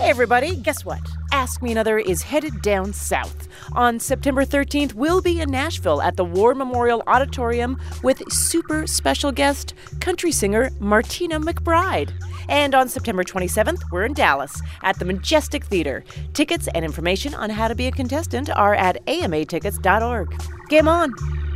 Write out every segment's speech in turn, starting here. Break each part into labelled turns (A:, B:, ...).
A: Hey, everybody, guess what? Ask Me Another is headed down south. On September 13th, we'll be in Nashville at the War Memorial Auditorium with super special guest, country singer Martina McBride. And on September 27th, we're in Dallas at the Majestic Theater. Tickets and information on how to be a contestant are at amatickets.org. Game on!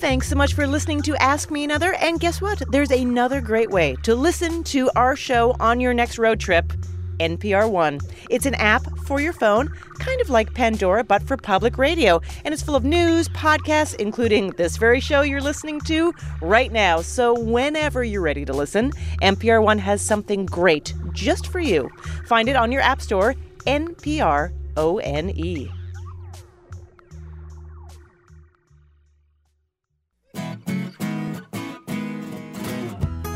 A: Thanks so much for listening to Ask Me Another. And guess what? There's another great way to listen to our show on your next road trip. NPR One. It's an app for your phone, kind of like Pandora, but for public radio. And it's full of news, podcasts, including this very show you're listening to right now. So whenever you're ready to listen, NPR One has something great just for you. Find it on your App Store, NPR O N E.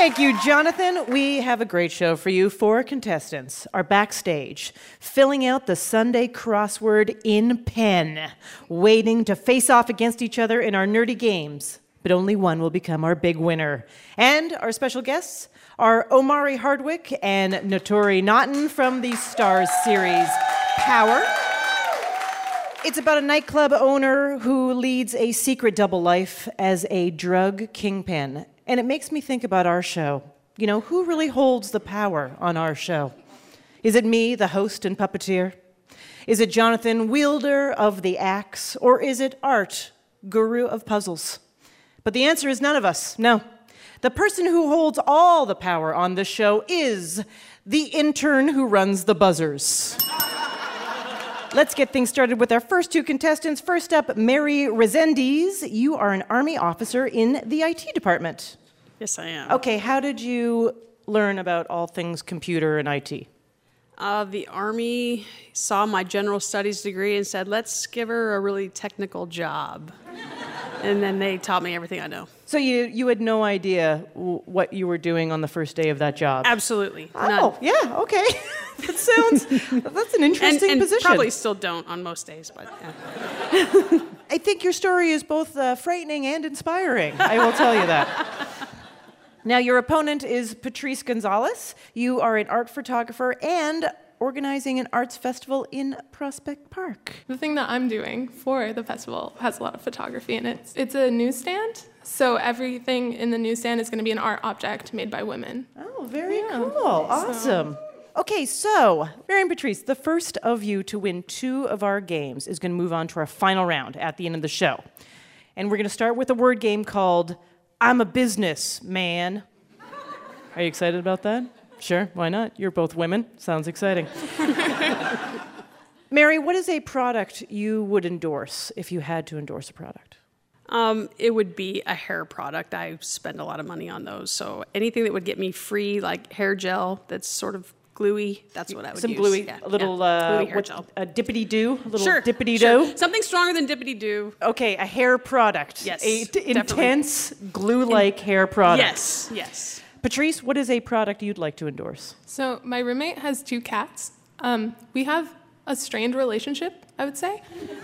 A: Thank you, Jonathan. We have a great show for you. Four contestants are backstage, filling out the Sunday crossword in pen, waiting to face off against each other in our nerdy games. But only one will become our big winner. And our special guests are Omari Hardwick and Naturi Naughton from the Starz series Power. It's about a nightclub owner who leads a secret double life as a drug kingpin. And it makes me think about our show. You know, who really holds the power on our show? Is it me, the host and puppeteer? Is it Jonathan, wielder of the axe? Or is it Art, guru of puzzles? But the answer is none of us. No. The person who holds all the power on this show is the intern who runs the buzzers. Let's get things started with our first two contestants. First up, Mary Resendiz. You are an Army officer in the IT department.
B: Yes, I am.
A: Okay, how did you learn about all things computer and IT?
B: Uh, the Army saw my general studies degree and said, let's give her a really technical job. and then they taught me everything I know.
A: So you, you had no idea w- what you were doing on the first day of that job?
B: Absolutely.
A: Oh,
B: None.
A: yeah, okay. that sounds, that's an
B: And,
A: interesting
B: and
A: position.
B: probably still don't on most days, but yeah.
A: I think your story is both uh, frightening and inspiring. I will tell you that. Now, your opponent is Patrice Gonzalez. You are an art photographer and organizing an arts festival in Prospect Park.
C: The thing that I'm doing for the festival has a lot of photography in it. It's a newsstand, so everything in the newsstand is going to be an art object made by women.
A: Oh, very
C: Yeah.
A: cool. Awesome. Okay, so, Mary and Patrice, the first of you to win two of our games is going to move on to our final round at the end of the show. And we're going to start with a word game called I'm a Business Man. Are you excited about that? Sure, why not? You're both women. Sounds exciting. Mary, what is a product you would endorse if you had to endorse a product?
B: Um, it would be a hair product. I spend a lot of money on those. So anything that would get me free, like hair gel that's sort of gluey, that's what I would say.
A: Some
B: use.
A: gluey,
B: Yeah,
A: a little
B: yeah,
A: uh,
B: gluey hair
A: what,
B: gel.
A: a dippity doo, a little
B: Sure.
A: dippity
B: sure.
A: do.
B: Something stronger than dippity do.
A: Okay, a hair product.
B: Yes,
A: A t- intense glue-like hair product.
B: Yes, yes.
A: Patrice, what is a product you'd like to endorse?
C: So, my roommate has two cats. Um, we have a strained relationship, I would say.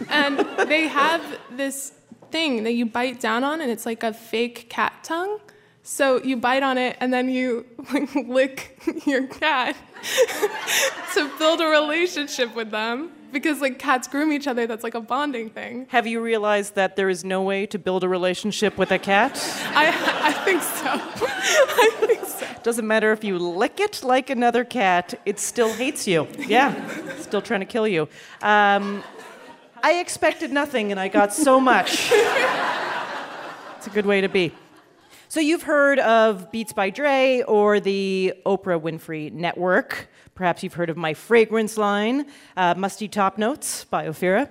C: And they have this thing that you bite down on, and it's like a fake cat tongue. So, you bite on it, and then you like, lick your cat to build a relationship with them. Because like cats groom each other, that's like a bonding thing.
A: Have you realized that there is no way to build a relationship with a cat?
C: I, I think so. I think so.
A: Doesn't matter if you lick it like another cat, it still hates you. Yeah, still trying to kill you. Um, I expected nothing and I got so much. It's a good way to be. So, you've heard of Beats by Dre or the Oprah Winfrey Network. Perhaps you've heard of my fragrance line, uh, Musty Top Notes by Ophira.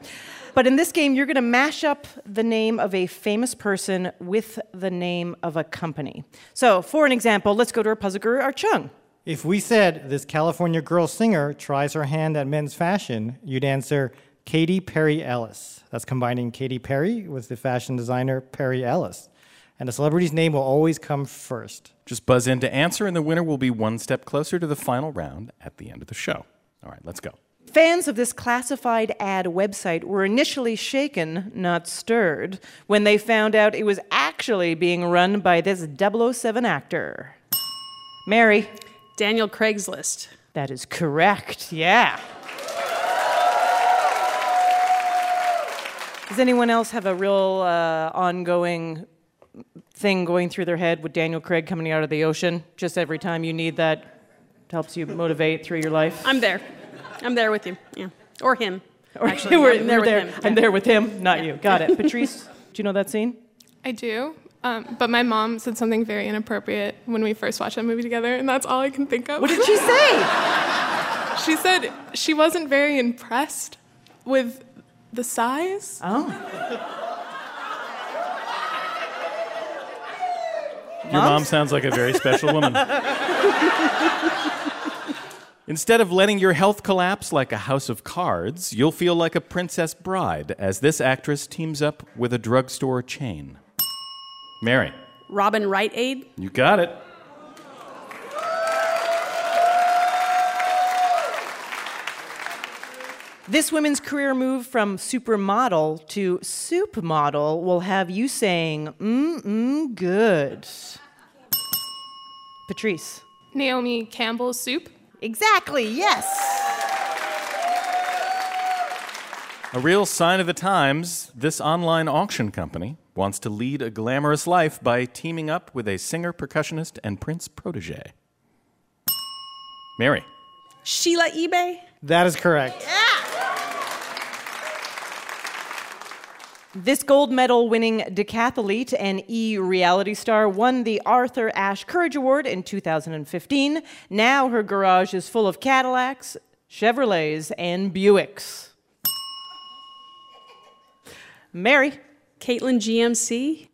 A: But in this game, you're going to mash up the name of a famous person with the name of a company. So, for an example, let's go to our puzzle guru, Art Chung.
D: If we said this California girl singer tries her hand at men's fashion, you'd answer Katy Perry Ellis. That's combining Katy Perry with the fashion designer Perry Ellis. And the celebrity's name will always come first.
E: Just buzz in to answer, and the winner will be one step closer to the final round at the end of the show. All right, let's go.
A: Fans of this classified ad website were initially shaken, not stirred, when they found out it was actually being run by this 007 actor. Mary,
B: Daniel Craigslist.
A: that is correct. Yeah. Does anyone else have a real uh, ongoing thing going through their head with Daniel Craig coming out of the ocean? Just every time you need that, it helps you motivate through your life?
B: I'm there. I'm there with you. Yeah. Or him.
A: Or
B: Actually,
A: we're-
B: I'm there
A: we're
B: with him.
A: I'm there with him, not
B: Yeah.
A: you. Got it. Patrice, do you know that scene?
C: I do. Um, but my mom said something very inappropriate when we first watched that movie together, and that's all I can think of.
A: What did she say?
C: she said she wasn't very impressed with the size.
A: Oh.
E: Your mom sounds like a very special woman. Instead of letting your health collapse like a house of cards, you'll feel like a princess bride as this actress teams up with a drugstore chain. Mary,
B: Robin Wright Aid.
E: you got it.
A: This women's career move from supermodel to soup model will have you saying, mm mm, good. Patrice.
C: Naomi Campbell's soup.
A: Exactly, yes.
E: A real sign of the times, this online auction company wants to lead a glamorous life by teaming up with a singer, percussionist, and Prince protege. Mary,
B: Sheila eBay.
D: That is correct.
A: This gold medal winning decathlete and e reality star won the Arthur Ashe Courage Award in 2015. Now her garage is full of Cadillacs, Chevrolets, and Buicks. Mary.
B: Caitlyn GMC.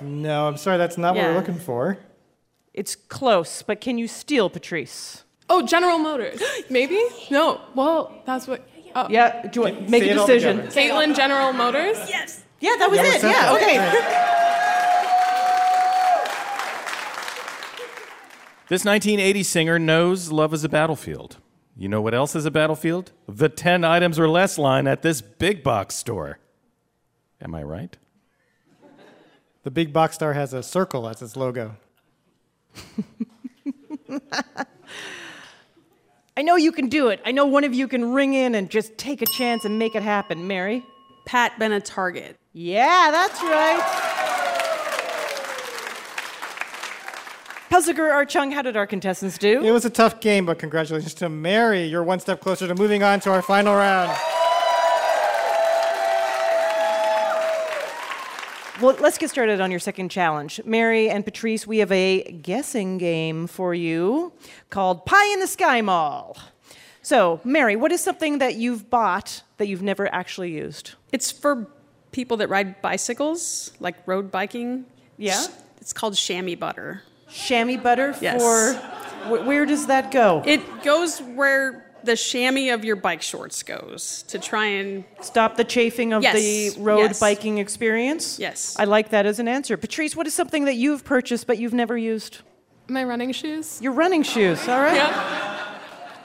D: No, I'm sorry, that's not what we're looking for.
A: It's close, but can you steal Patrice?
C: Oh, General Motors. Maybe? No. Well, that's what. Oh.
A: Yeah, do you want, make a decision.
D: together.
C: Caitlyn General Motors?
B: Yes.
A: Yeah, that was
D: Yeah,
A: it. Yeah,
D: that.
A: okay.
E: This 1980 singer knows love is a battlefield. You know what else is a battlefield? The 10 items or less line at this big box store. Am I right?
D: The big box store has a circle as its logo.
A: I know you can do it. I know one of you can ring in and just take a chance and make it happen. Mary?
B: Pat Bena Target.
A: Yeah, that's right. Puzzler Art Chung, how did our contestants do?
D: It was a tough game, but congratulations to Mary. You're one step closer to moving on to our final round.
A: Well, let's get started on your second challenge. Mary and Patrice, we have a guessing game for you called Pie in the Sky Mall. So, Mary, what is something that you've bought that you've never actually used?
B: It's for people that ride bicycles, like road biking.
A: Yeah?
B: It's called chamois butter.
A: Chamois butter
B: Yes.
A: for. Where does that go?
B: It goes where the chamois of your bike shorts goes to try and
A: Stop the chafing of
B: Yes,
A: the road
B: yes.
A: biking experience?
B: Yes.
A: I like that as an answer. Patrice, what is something that you've purchased but you've never used?
C: My running shoes?
A: Your running shoes, all right?
C: Yeah.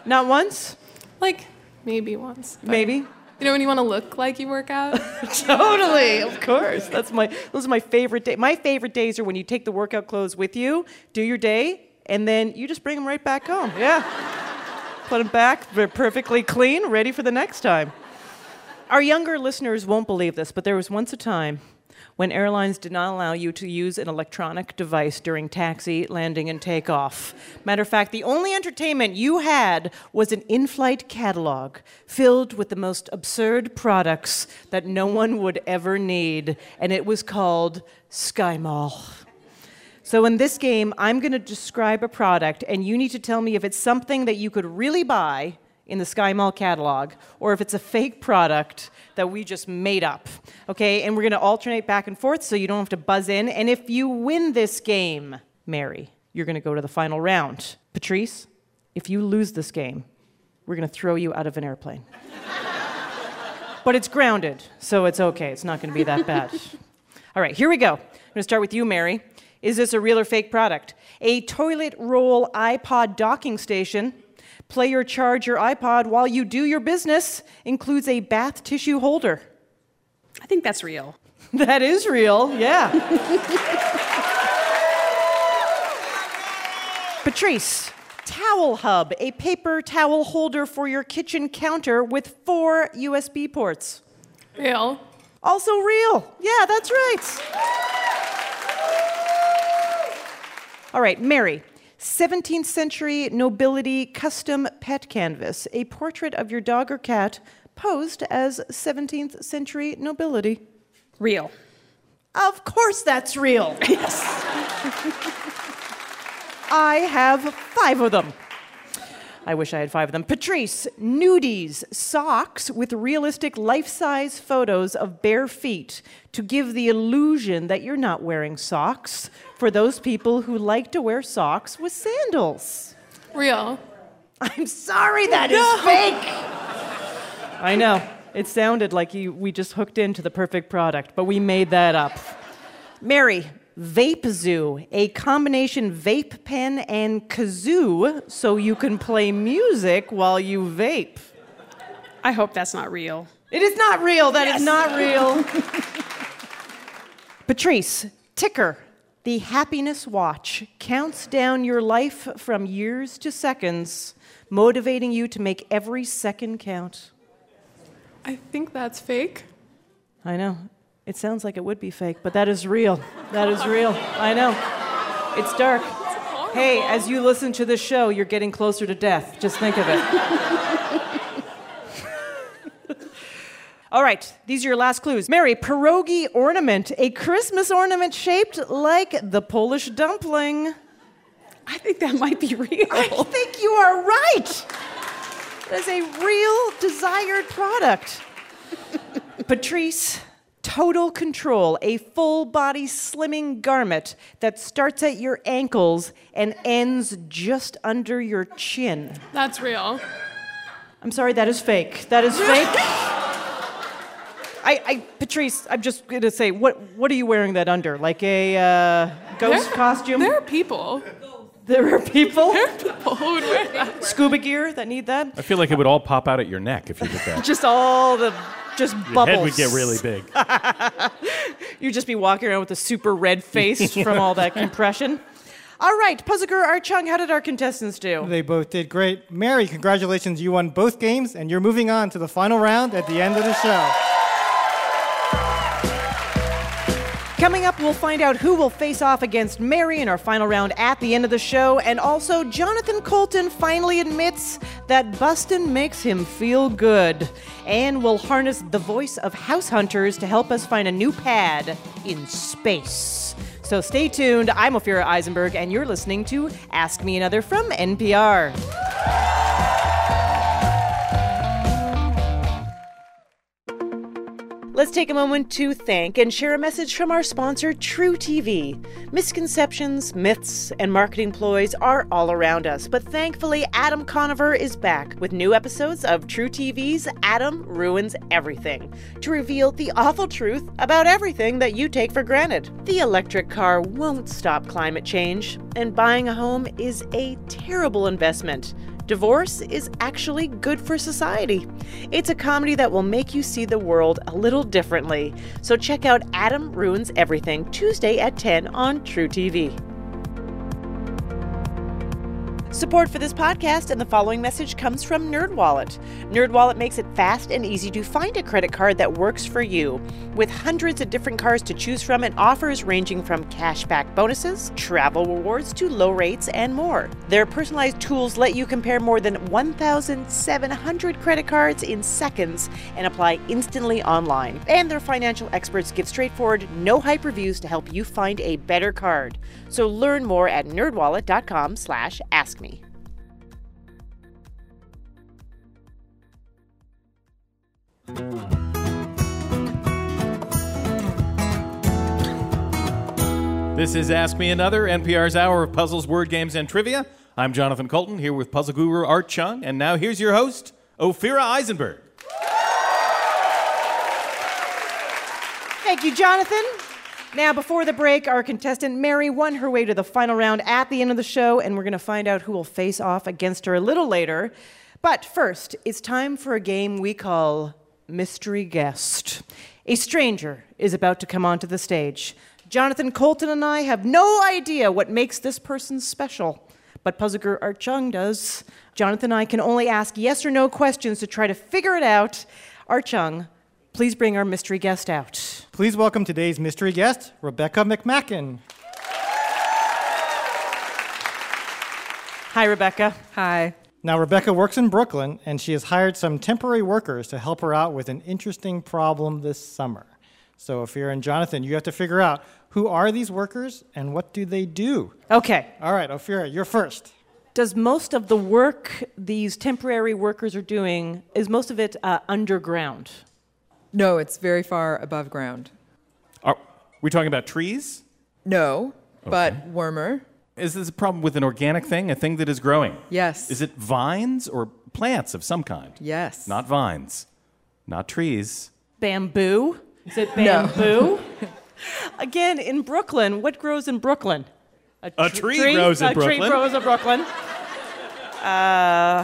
A: Not once?
C: Like, maybe once.
A: Maybe?
C: You know when you want to look like you work out?
A: Totally, of course. That's my those are my favorite days. My favorite days are when you take the workout clothes with you, do your day, and then you just bring them right back home. Yeah. Put them back, they're perfectly clean, ready for the next time. Our younger listeners won't believe this, but there was once a time when airlines did not allow you to use an electronic device during taxi, landing, and takeoff. Matter of fact, the only entertainment you had was an in flight catalog filled with the most absurd products that no one would ever need, and it was called Sky Mall. So, in this game, I'm going to describe a product, and you need to tell me if it's something that you could really buy in the Sky Mall catalog or if it's a fake product that we just made up. Okay, and we're going to alternate back and forth so you don't have to buzz in. And if you win this game, Mary, you're going to go to the final round. Patrice, if you lose this game, we're going to throw you out of an airplane. but it's grounded, so it's okay. It's not going to be that bad. All right, here we go. I'm going to start with you, Mary. Is this a real or fake product? A toilet roll iPod docking station. Play or charge your iPod while you do your business. Includes a bath tissue holder.
B: I think that's real.
A: That is real, yeah. Patrice, Towel Hub, a paper towel holder for your kitchen counter with four USB ports.
C: Real.
A: Also real. Yeah, that's right. All right, Mary. 17th century nobility custom pet canvas, a portrait of your dog or cat posed as 17th century nobility.
B: Real.
A: Of course that's real. Yes. I have five of them. I wish I had five of them. Patrice, nudies, socks with realistic life size photos of bare feet to give the illusion that you're not wearing socks for those people who like to wear socks with sandals.
C: Real.
A: I'm sorry, that is fake. I know. It sounded like you, we just hooked into the perfect product, but we made that up. Mary, Vape Zoo, a combination vape pen and kazoo so you can play music while you vape.
B: I hope that's not real.
A: It is not real. That is not real. Patrice, Ticker, the happiness watch, counts down your life from years to seconds, motivating you to make every second count.
C: I think that's fake.
A: I know. It sounds like it would be fake, but that is real. That is real. I know. It's dark. Hey, as you listen to this show, you're getting closer to death. Just think of it. All right, these are your last clues. Mary, pierogi ornament, a Christmas ornament shaped like the Polish dumpling.
B: I think that might be real.
A: I think you are right. That is a real desired product. Patrice, Total Control, a full body slimming garment that starts at your ankles and ends just under your chin.
C: That's real.
A: I'm sorry, that is fake. That is fake. I, I, Patrice, I'm just gonna say, what, what are you wearing that under? Like a uh, ghost
C: There-
A: costume?
C: There are people.
A: There are people,
C: There are people who would wear that.
A: scuba gear that need that.
E: I feel like it would all pop out at your neck if you did that.
A: Just all the, just
E: Your
A: bubbles.
E: head would get really big.
A: You'd just be walking around with a super red face from all that compression. All right, Puzzlegur, Art Chung, how did our contestants do?
D: They both did great. Mary, congratulations. You won both games, and you're moving on to the final round at the end of the show.
A: Coming up, we'll find out who will face off against Mary in our final round at the end of the show. And also, Jonathan Coulton finally admits that Bustin makes him feel good. And we'll harness the voice of house hunters to help us find a new pad in space. So stay tuned. I'm Ophira Eisenberg, and you're listening to Ask Me Another from NPR. Let's take a moment to thank and share a message from our sponsor, truTV. Misconceptions, myths, and marketing ploys are all around us, but thankfully, Adam Conover is back with new episodes of truTV's Adam Ruins Everything to reveal the awful truth about everything that you take for granted. The electric car won't stop climate change, and buying a home is a terrible investment. Divorce is actually good for society. It's a comedy that will make you see the world a little differently. So check out Adam Ruins Everything Tuesday at 10 on truTV. Support for this podcast and the following message comes from NerdWallet. NerdWallet makes it fast and easy to find a credit card that works for you. With hundreds of different cards to choose from and offers ranging from cashback bonuses, travel rewards to low rates, and more. Their personalized tools let you compare more than 1,700 credit cards in seconds and apply instantly online. And their financial experts give straightforward, no hype reviews to help you find a better card. So learn more at nerdwallet.com
E: This is Ask Me Another, NPR's hour of puzzles, word games, and trivia. I'm Jonathan Coulton here with puzzle guru Art Chung, and now here's your host, Ophira Eisenberg.
A: Thank you, Jonathan. Now, before the break, our contestant Mary won her way to the final round at the end of the show, and we're going to find out who will face off against her a little later. But first, it's time for a game we call Mystery Guest. A stranger is about to come onto the stage. Jonathan Coulton and I have no idea what makes this person special, but Puzzler Art Chung does. Jonathan and I can only ask yes or no questions to try to figure it out. Art Chung, please bring our mystery guest out.
D: Please welcome today's mystery guest, Rebecca McMackin.
A: Hi, Rebecca.
F: Hi.
D: Now, Rebecca works in Brooklyn, and she has hired some temporary workers to help her out with an interesting problem this summer. So, Ophira and Jonathan, you have to figure out who are these workers and what do they do?
A: Okay.
D: All right, Ophira, you're first.
A: Does most of the work these temporary workers are doing, is most of it uh, underground?
F: No, it's very far above ground.
E: Are we talking about trees?
F: No, but warmer.
E: Is this a problem with an organic thing, a thing that is growing?
F: Yes.
E: Is it vines or plants of some kind?
F: Yes.
E: Not vines, not trees.
A: Bamboo? Is it
F: No.
A: bamboo? Again, in Brooklyn, what grows in Brooklyn?
E: A
A: tr-
E: tree grows in
A: a tree
E: Brooklyn.
A: grows in Brooklyn. Uh,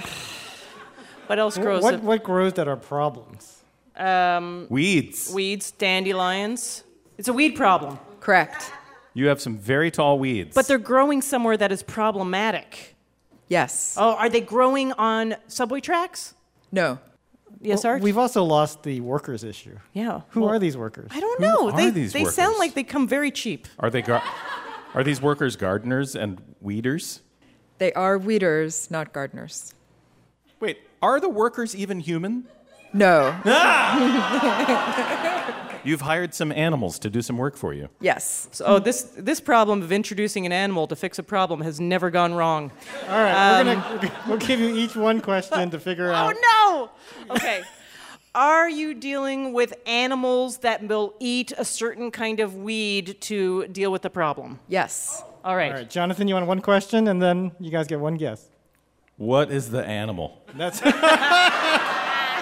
A: what else grows?
D: What,
A: in-
D: what grows that are problems?
E: Weeds.
A: weeds, dandelions. It's a weed problem,
F: Correct.
E: You have some very tall weeds.
A: but they're growing somewhere that is problematic.
F: Yes.
A: Oh, are they growing on subway tracks?
F: No.
A: Yes, Art?
D: We've also lost the workers issue.
A: yeah.
D: Who
A: well,
D: are these workers?
A: I don't
E: Who
A: know.
E: are
A: they
E: these
A: they sound like they come very cheap.
E: Are they gar- Are these workers gardeners and weeders?
F: They are weeders, not gardeners.
E: Wait, are the workers even human?
F: No.
E: You've hired some animals to do some work for you.
F: yes.
A: So, oh, this this problem of introducing an animal to fix a problem has never gone wrong.
D: All right, we're gonna, um, we'll give you each one question to figure oh, out.
A: Oh no! Okay. Are you dealing with animals that will eat a certain kind of weed to deal with the problem?
F: Yes.
A: All right.
D: All right, Jonathan, you want one question, and then you guys get one guess.
E: What is the animal?
D: That's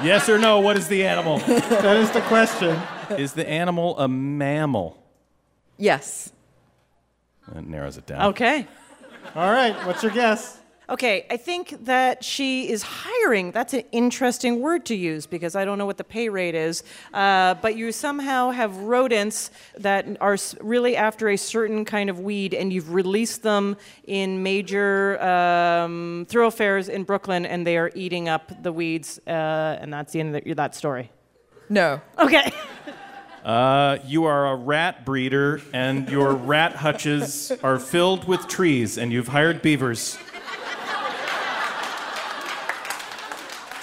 E: yes or no, what is the animal?
D: that is the question.
E: Is the animal a mammal?
F: Yes.
E: That narrows it down.
A: Okay.
D: All right, what's your guess?
A: Okay, I think that she is hiring. That's an interesting word to use because I don't know what the pay rate is. Uh, but you somehow have rodents that are really after a certain kind of weed, and you've released them in major um, thoroughfares in Brooklyn, and they are eating up the weeds. Uh, and that's the end of the, that story.
F: No.
A: Okay.
E: Uh, you are a rat breeder, and your rat hutches are filled with trees, and you've hired beavers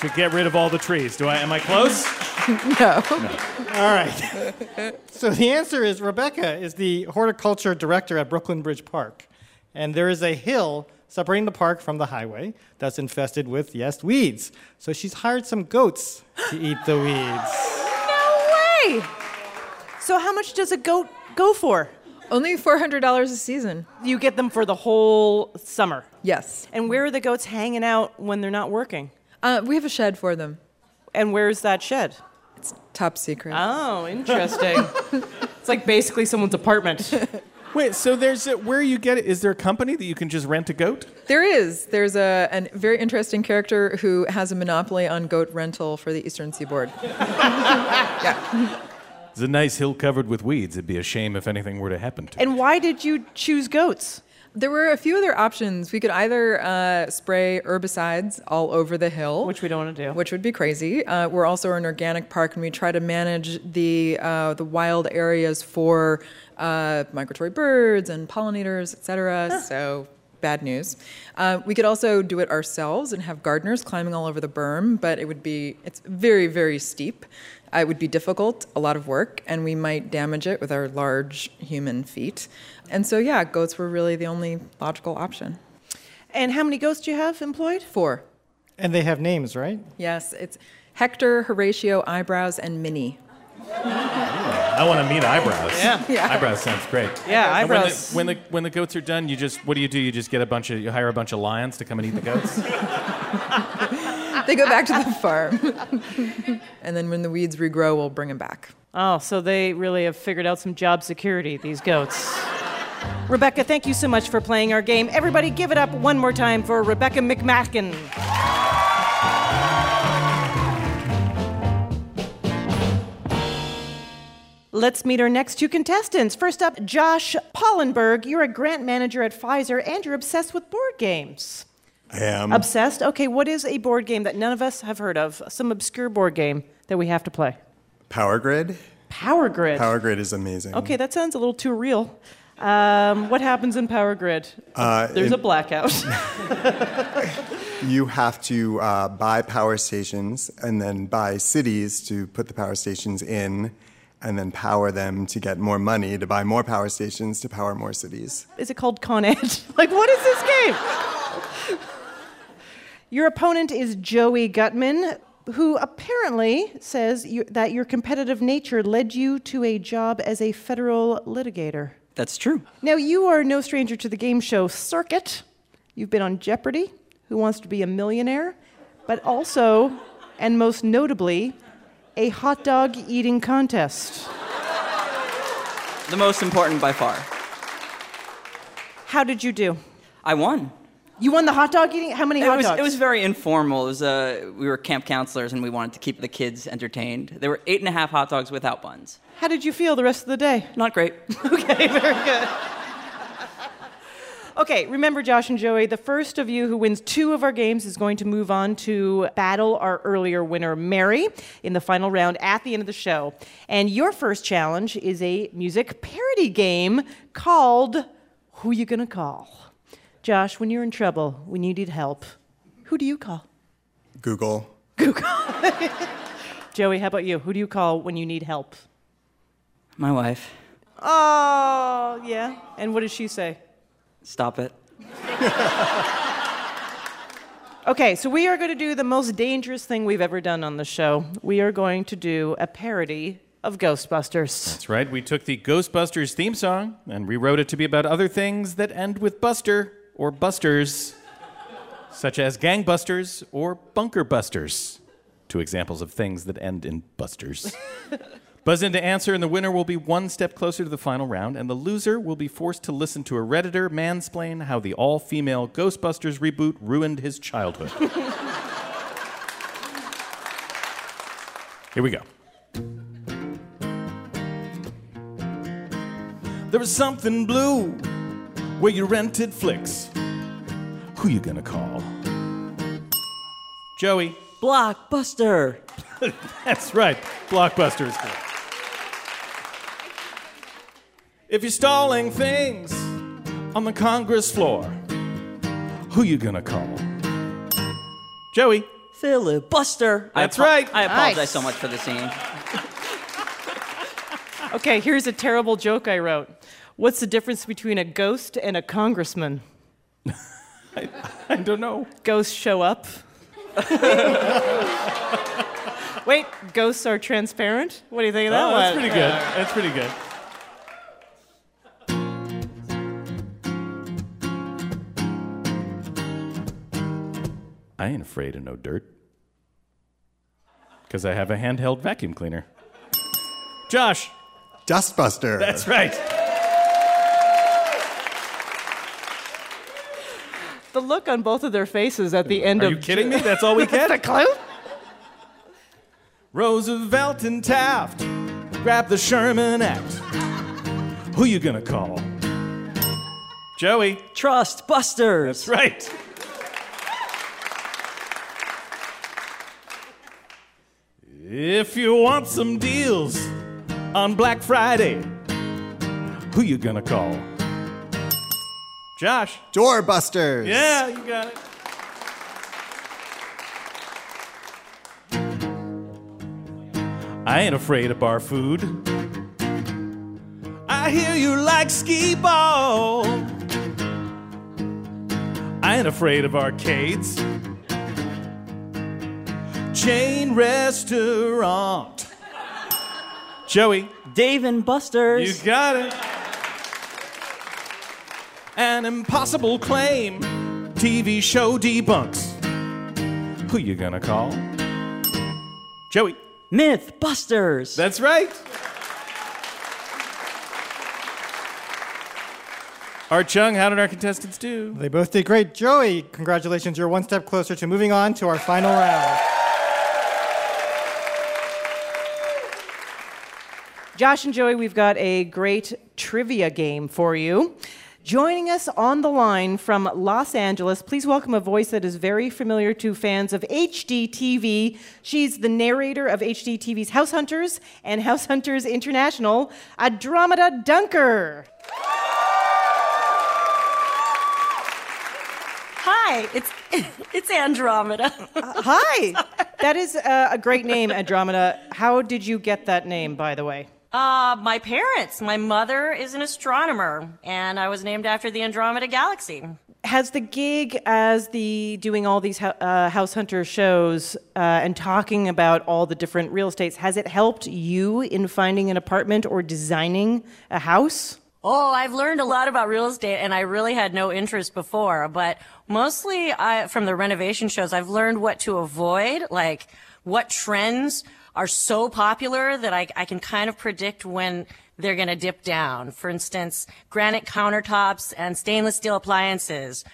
E: to get rid of all the trees. Do I? Am I close?
F: No.
D: All right. so the answer is Rebecca is the horticulture director at Brooklyn Bridge Park. And there is a hill separating the park from the highway that's infested with, yes, weeds. So she's hired some goats to eat the weeds.
A: no way. So how much does a goat go for?
F: Only $400 a season.
A: You get them for the whole summer.
F: Yes.
A: And where are the goats hanging out when they're not working?
F: Uh, we have a shed for them.
A: And where's that shed?
F: It's top secret.
A: Oh, interesting. it's like basically someone's apartment.
E: Wait, so there's a, where you get it? Is there a company that you can just rent a goat?
F: There is. There's a, a very interesting character who has a monopoly on goat rental for the Eastern Seaboard. yeah.
E: It's a nice hill covered with weeds. It'd be a shame if anything were to happen to it.
A: and why did you choose goats?
F: There were a few other options. We could either uh, spray herbicides all over the hill,
A: Which we don't want to do.
F: which would be crazy. Uh, we're also an organic park, and we try to manage the uh, the wild areas for uh, migratory birds and pollinators, etc. So bad news. Uh, we could also do it ourselves and have gardeners climbing all over the berm, but it would be it's very very steep. It would be difficult, a lot of work, and we might damage it with our large human feet. And so, yeah, goats were really the only logical option.
A: And how many goats do you have employed?
F: Four.
D: And they have names, right?
F: Yes, it's Hector, Horatio, Eyebrows, and Minnie.
E: I want to meet eyebrows.
A: Yeah.
F: Yeah.
E: Eyebrows sounds great.
A: Yeah,
E: And when the,
A: eyebrows.
E: when the when the goats are done, you just what do you do? You just get a bunch of you hire a bunch of lions to come and eat the goats.
F: They go back to the farm. and then when the weeds regrow, we'll bring them back.
A: Oh, so they really have figured out some job security, these goats. Rebecca, thank you so much for playing our game. Everybody, give it up one more time for Rebecca McMackin. Let's meet our next two contestants. First up, Josh Pollenberg. You're a grant manager at Pfizer and you're obsessed with board games.
G: I am.
A: Obsessed? Okay, what is a board game that none of us have heard of? Some obscure board game that we have to play?
G: Power Grid.
A: Power Grid.
G: Power Grid is amazing.
A: Okay, that sounds a little too real. Um, what happens in Power Grid?
G: Uh,
A: There's
G: in-
A: a blackout.
G: You have to uh, buy power stations and then buy cities to put the power stations in, and then power them to get more money to buy more power stations to power more cities.
A: is it called Con Ed? like, what is this game? Your opponent is Joey Gutman, who apparently says you, that your competitive nature led you to a job as a federal litigator.
H: That's true.
A: Now, you are no stranger to the game show circuit. You've been on Jeopardy, Who Wants to Be a Millionaire, but also, and most notably, a hot dog eating contest.
H: The most important by far.
A: How did you do?
H: I won.
A: You won the hot dog eating? How many
H: It
A: hot
H: was,
A: dogs?
H: it was very informal. It was, uh, we were camp counselors and we wanted to keep the kids entertained. There were eight and a half hot dogs without buns.
A: How did you feel the rest of the day?
H: Not great.
A: Okay, very good. Okay, remember, Josh and Joey, the first of you who wins two of our games is going to move on to battle our earlier winner, Mary, in the final round at the end of the show. And your first challenge is a music parody game called Who You Gonna Call? Josh, when you're in trouble, when you need help, who do you call?
G: Google. Google.
A: Joey, how about you? Who do you call when you need help?
H: My wife.
A: Oh, yeah. And what does she say?
H: Stop it.
A: Okay, so we are going to do the most dangerous thing we've ever done on the show. We are going to do a parody of Ghostbusters.
E: That's right. We took the Ghostbusters theme song and rewrote it to be about other things that end with Buster or Busters, such as Gangbusters or Bunker Busters. Two examples of things that end in Busters. Buzz in to answer, and the winner will be one step closer to the final round, and the loser will be forced to listen to a Redditor mansplain how the all female Ghostbusters reboot ruined his childhood. Here we go. There was something blue where you rented flicks. Who you gonna call? Joey.
H: Blockbuster.
E: That's right. Blockbuster is good. If you're stalling things on the Congress floor, who you gonna call? Joey.
H: Filibuster. I
E: That's
H: apo-
E: right.
H: I apologize
A: Nice.
H: so much for the scene.
A: Okay, here's a terrible joke I wrote. What's the difference between a ghost and a congressman?
E: I don't know.
A: Ghosts show up. Wait, ghosts are transparent? What do you think of that
E: Oh,
A: one?
E: that's pretty good. That's pretty good. I ain't afraid of no dirt. Because I have a handheld vacuum cleaner. Josh.
G: Dustbuster.
E: That's right.
A: The look on both of their faces at the end
E: Are
A: of Are
E: you kidding me? That's all we get?
A: the clue?
E: Roosevelt and Taft grab the Sherman Act. Who you gonna call? Joey.
H: Trust Busters.
E: That's right. If you want some deals on Black Friday, who you gonna call? Josh.
G: Doorbusters.
E: Yeah, you got it. I ain't afraid of bar food. I hear you like skee ball. I ain't afraid of arcades. Chain restaurant. Joey.
H: Dave and Buster's.
E: You got it. An impossible claim. TV show debunks. Who you gonna call? Joey.
H: Mythbusters.
E: That's right. Art Chung, how did our contestants do?
D: They both did great. Joey, congratulations. You're one step closer to moving on to our final round.
A: Josh and Joey, we've got a great trivia game for you. Joining us on the line from Los Angeles, please welcome a voice that is very familiar to fans of HGTV. She's the narrator of HGTV's House Hunters and House Hunters International, Andromeda Dunker.
I: Hi, it's it's Andromeda.
A: Hi. That is uh, a great name, Andromeda. How did you get that name, by the way?
I: Uh, my parents. My mother is an astronomer, and I was named after the Andromeda Galaxy.
A: Has the gig as the doing all these uh, house hunter shows uh, and talking about all the different real estates has it helped you in finding an apartment or designing a house?
I: Oh, I've learned a lot about real estate, and I really had no interest before. But mostly I, from the renovation shows, I've learned what to avoid, like what trends are so popular that I, I can kind of predict when they're going to dip down. For instance, granite countertops and stainless steel appliances.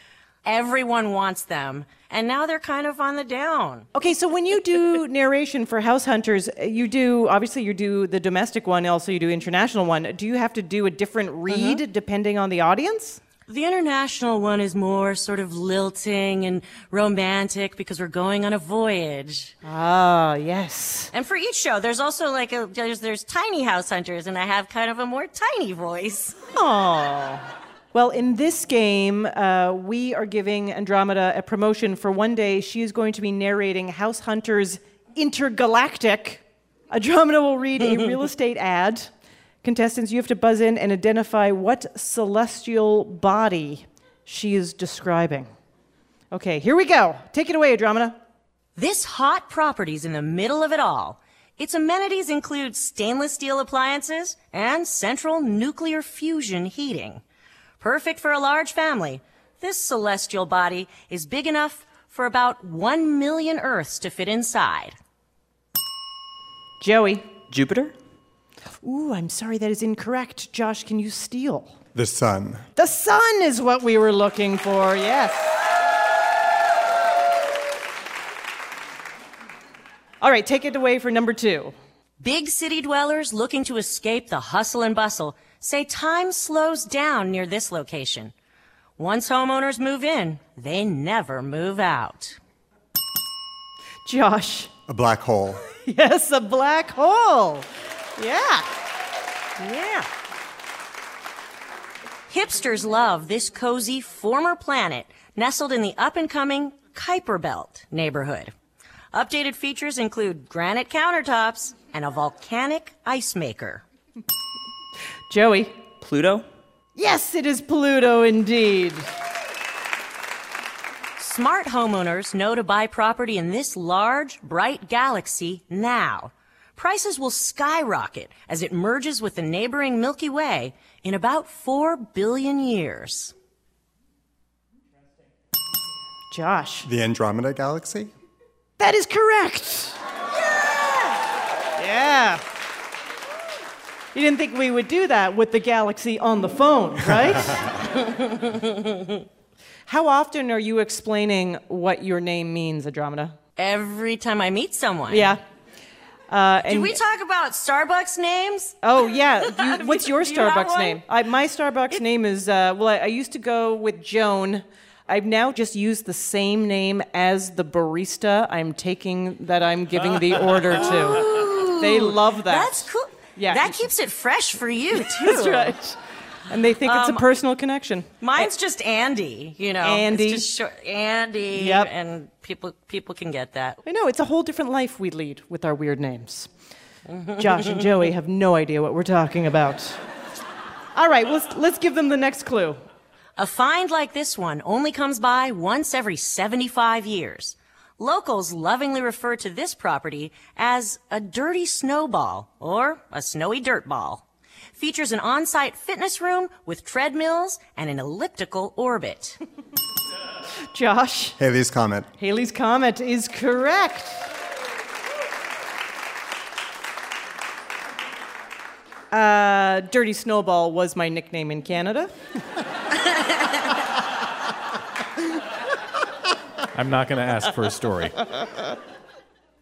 I: Everyone wants them, and now they're kind of on the down.
A: Okay, so when you do narration for house hunters, you do obviously you do the domestic one, also you do international one. Do you have to do a different uh-huh. read depending on the audience?
I: The international one is more sort of lilting and romantic because we're going on a voyage.
A: Ah, yes.
I: And for each show, there's also like a there's there's tiny house hunters, and I have kind of a more tiny voice.
A: Oh. Well, in this game, uh, we are giving Andromeda a promotion for one day. She is going to be narrating House Hunters Intergalactic. Andromeda will read a real estate ad. Contestants, you have to buzz in and identify what celestial body she is describing. Okay, here we go. Take it away, Andromeda.
I: This hot property's in the middle of it all. Its amenities include stainless steel appliances and central nuclear fusion heating. Perfect for a large family, this celestial body is big enough for about one million Earths to fit inside.
A: Joey.
H: Jupiter?
A: Ooh, I'm sorry, that is incorrect. Josh, can you steal?
G: The sun.
A: The sun is what we were looking for, yes. All right, take it away for number two.
I: Big city dwellers looking to escape the hustle and bustle say time slows down near this location. Once homeowners move in, they never move out.
A: Josh.
G: A black hole.
A: Yes, a black hole. Yeah.
I: Yeah. Hipsters love this cozy former planet nestled in the up and coming Kuiper Belt neighborhood. Updated features include granite countertops and a volcanic ice maker.
A: Joey.
H: Pluto?
A: Yes, it is Pluto indeed.
I: Smart homeowners know to buy property in this large, bright galaxy now. Prices will skyrocket as it merges with the neighboring Milky Way in about 4 billion years.
A: Josh.
G: The Andromeda Galaxy?
A: That is correct. Yeah. Yeah. You didn't think we would do that with the galaxy on the phone, right? How often are you explaining what your name means, Andromeda?
I: Every time I meet someone.
A: Yeah. Uh,
I: Did we talk about Starbucks names?
A: Oh yeah. You, what's your
I: you
A: Starbucks name? I, my Starbucks name is uh, well. I, I used to go with Joan. I've now just used the same name as the barista. I'm taking that I'm giving the order to. They love that.
I: That's cool.
A: Yeah.
I: That keeps it fresh for you, too.
A: That's right. And they think it's a
I: Um,
A: personal connection.
I: Mine's just Andy, you know.
A: Andy.
I: It's just short, Andy.
A: Yep.
I: And people people can get that.
A: I know it's a whole different life we lead with our weird names. Josh and Joey have no idea what we're talking about. All right, let's let's give them the next clue.
I: A find like this one only comes by once every 75 years. Locals lovingly refer to this property as a dirty snowball or a snowy dirt ball features an on site fitness room with treadmills and an elliptical orbit.
A: Josh.
G: Halley's Comet.
A: Halley's Comet is correct. Uh, Dirty Snowball was my nickname in Canada.
E: I'm not going to ask for a story.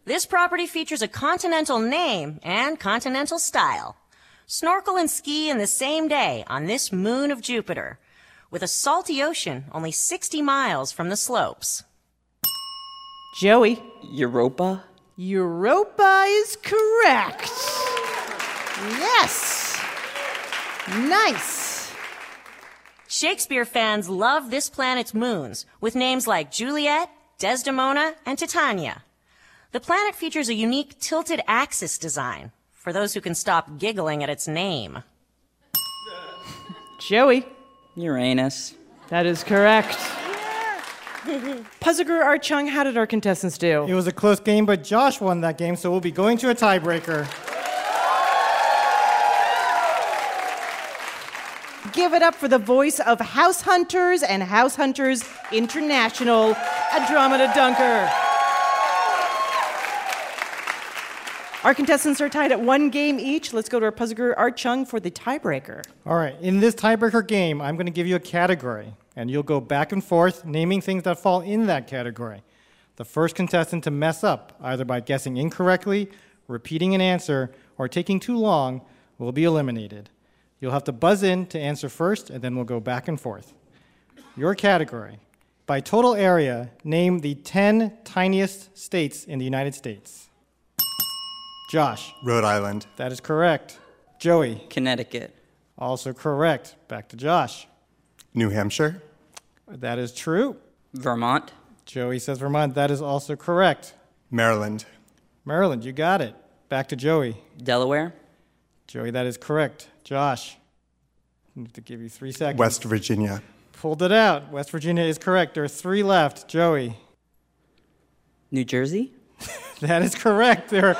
I: This property features a continental name and continental style. Snorkel and ski in the same day on this moon of Jupiter, with a salty ocean only 60 miles from the slopes.
A: Joey.
H: Europa?
A: Europa is correct. Yes. Nice.
I: Shakespeare fans love this planet's moons, with names like Juliet, Desdemona, and Titania. The planet features a unique tilted axis design for those who can stop giggling at its name.
A: Joey.
H: Uranus.
A: That is correct. Puzzler Art Chung, how did our contestants do?
D: It was a close game, but Josh won that game, so we'll be going to a tiebreaker.
A: Give it up for the voice of House Hunters and House Hunters International, Andromeda Dunker. Our contestants are tied at one game each. Let's go to our puzzle puzzler Art Chung for the tiebreaker.
D: All right, in this tiebreaker game, I'm going to give you a category, and you'll go back and forth naming things that fall in that category. The first contestant to mess up, either by guessing incorrectly, repeating an answer, or taking too long, will be eliminated. You'll have to buzz in to answer first, and then we'll go back and forth. Your category. By total area, name the 10 tiniest states in the United States. Josh.
G: Rhode Island.
D: That is correct. Joey.
H: Connecticut.
D: Also correct. Back to Josh.
G: New Hampshire.
D: That is true.
H: Vermont.
D: Joey says Vermont. That is also correct.
G: Maryland.
D: Maryland, you got it. Back to Joey.
H: Delaware.
D: Joey, that is correct. Josh. I need to give you three seconds.
G: West Virginia.
D: Pulled it out. West Virginia is correct. There are three left. Joey.
H: New Jersey.
D: That is correct. There are,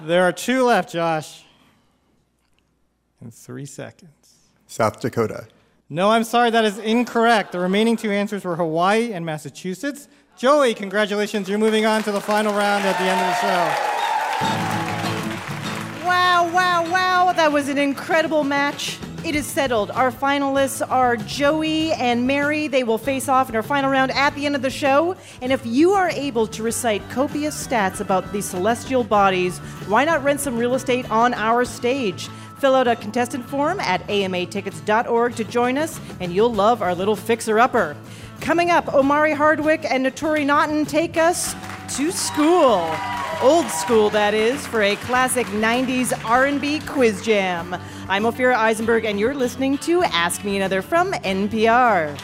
D: there are two left, Josh. In three seconds.
G: South Dakota.
D: No, I'm sorry, that is incorrect. The remaining two answers were Hawaii and Massachusetts. Joey, congratulations. You're moving on to the final round at the end of the show.
A: Wow, wow, wow. That was an incredible match. It is settled. Our finalists are Joey and Mary. They will face off in our final round at the end of the show. And if you are able to recite copious stats about the celestial bodies, why not rent some real estate on our stage? Fill out a contestant form at amatickets.org to join us, and you'll love our little fixer-upper. Coming up, Omari Hardwick and Naturi Naughton take us to school. Old school, that is, for a classic 90s R&B quiz jam. I'm Ophira Eisenberg, and you're listening to Ask Me Another from NPR.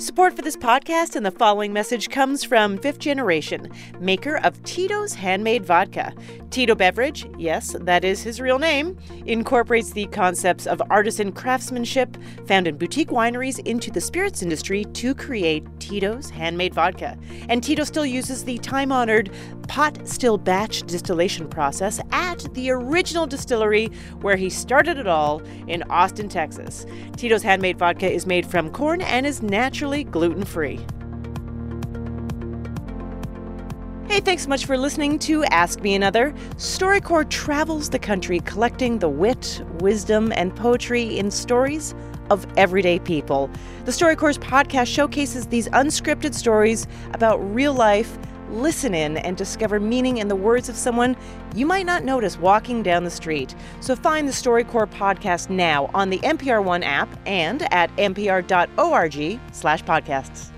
A: Support for this podcast and the following message comes from Fifth Generation, maker of Tito's Handmade Vodka. Tito Beveridge, yes, that is his real name, incorporates the concepts of artisan craftsmanship found in boutique wineries into the spirits industry to create Tito's Handmade Vodka. And Tito still uses the time honored pot still batch distillation process at the original distillery where he started it all in Austin, Texas. Tito's Handmade Vodka is made from corn and is naturally gluten free. Hey, thanks so much for listening to Ask Me Another. StoryCorps travels the country collecting the wit, wisdom, and poetry in stories of everyday people. The StoryCorps podcast showcases these unscripted stories about real life. Listen in and discover meaning in the words of someone you might not notice walking down the street. So find the StoryCorps podcast now on the NPR One app and at npr.org slash podcasts.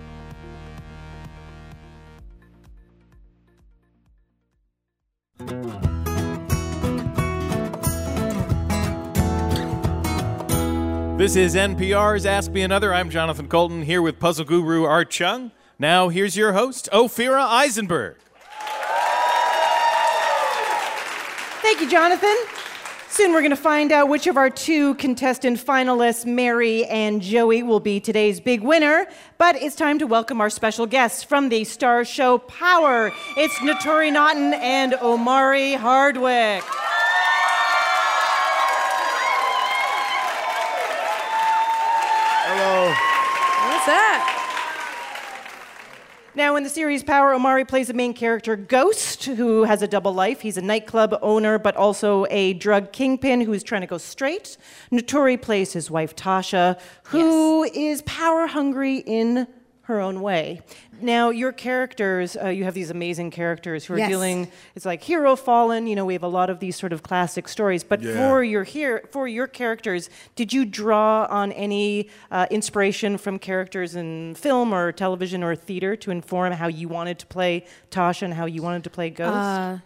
E: This is NPR's Ask Me Another. I'm Jonathan Coulton here with puzzle guru Art Chung. Now, here's your host, Ophira Eisenberg.
A: Thank you, Jonathan. Soon we're going to find out which of our two contestant finalists, Mary and Joey, will be today's big winner. But it's time to welcome our special guests from the Starz show Power. It's Naturi Naughton and Omari Hardwick.
G: Hello.
F: What's that?
A: Now, in the series Power, Omari plays the main character Ghost. Who has a double life. He's a nightclub owner, but also a drug kingpin who's trying to go straight. Notori plays his wife Tasha, who is power hungry in her own way. Now, your characters, uh, you have these amazing characters who are
J: Yes.
A: dealing. It's like hero fallen. You know, we have a lot of these sort of classic stories. But
J: Yeah.
A: for your here, for your characters, did you draw on any uh, inspiration from characters in film or television or theater to inform how you wanted to play Tasha and how you wanted to play Ghost?
J: Uh,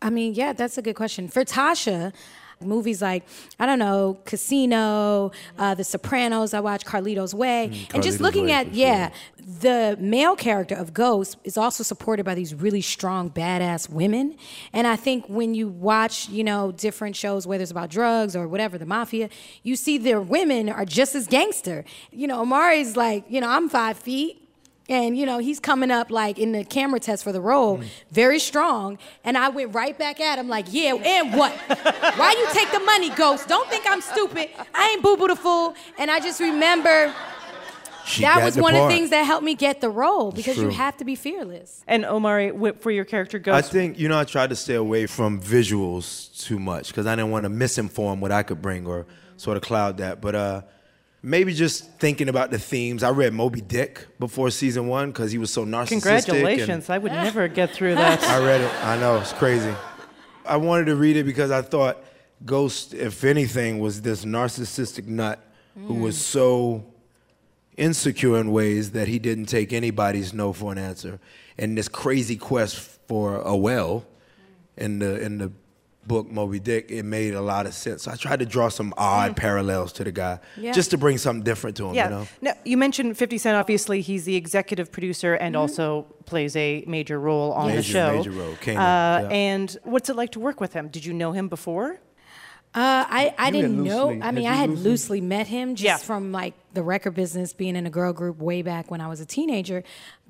J: I mean, yeah, that's a good question. For Tasha, movies like, I don't know, Casino, uh, The Sopranos, I watch Carlito's Way. and just looking
K: Way,
J: at, yeah, the male character of Ghost is also supported by these really strong, badass women. And I think when you watch, you know, different shows, whether it's about drugs or whatever, the mafia, you see their women are just as gangster. You know, Omari's like, you know, I'm five feet. And you know he's coming up like in the camera test for the role,
K: Mm.
J: very strong. And I went right back at him like, yeah, and what? Why you take the money, Ghost? Don't think I'm stupid. I ain't boo boo the fool. And I just remember
K: She
J: that was
K: the
J: one of the things that helped me get the role because you have to be fearless.
A: and Omari, wh- for your character ghost?
K: I think you know I tried to stay away from visuals too much because I didn't want to misinform what I could bring or sort of cloud that. But uh, maybe just thinking about the themes. I read Moby Dick before season one because he was so narcissistic.
A: congratulations! I would never get through that.
K: I read it. I know it's crazy. I wanted to read it because I thought Ghost, if anything, was this narcissistic nut who was mm. so insecure in ways that he didn't take anybody's no for an answer, and this crazy quest for a well in the in the book Moby Dick, it made a lot of sense. So I tried to draw some odd parallels to the guy,
A: Yeah.
K: just to bring something different to him.
A: Yeah.
K: You know.
A: Now, you mentioned 50 Cent. Obviously, he's the executive producer and also plays a major role on the show.
K: major role. Kanan,
A: Uh,
K: yeah.
A: And what's it like to work with him? Did you know him before?
J: Uh, I, I
A: You
J: didn't know. I mean, I had
A: loosely-
J: loosely met him just
A: Yeah.
J: from like the record business, being in a girl group way back when I was a teenager.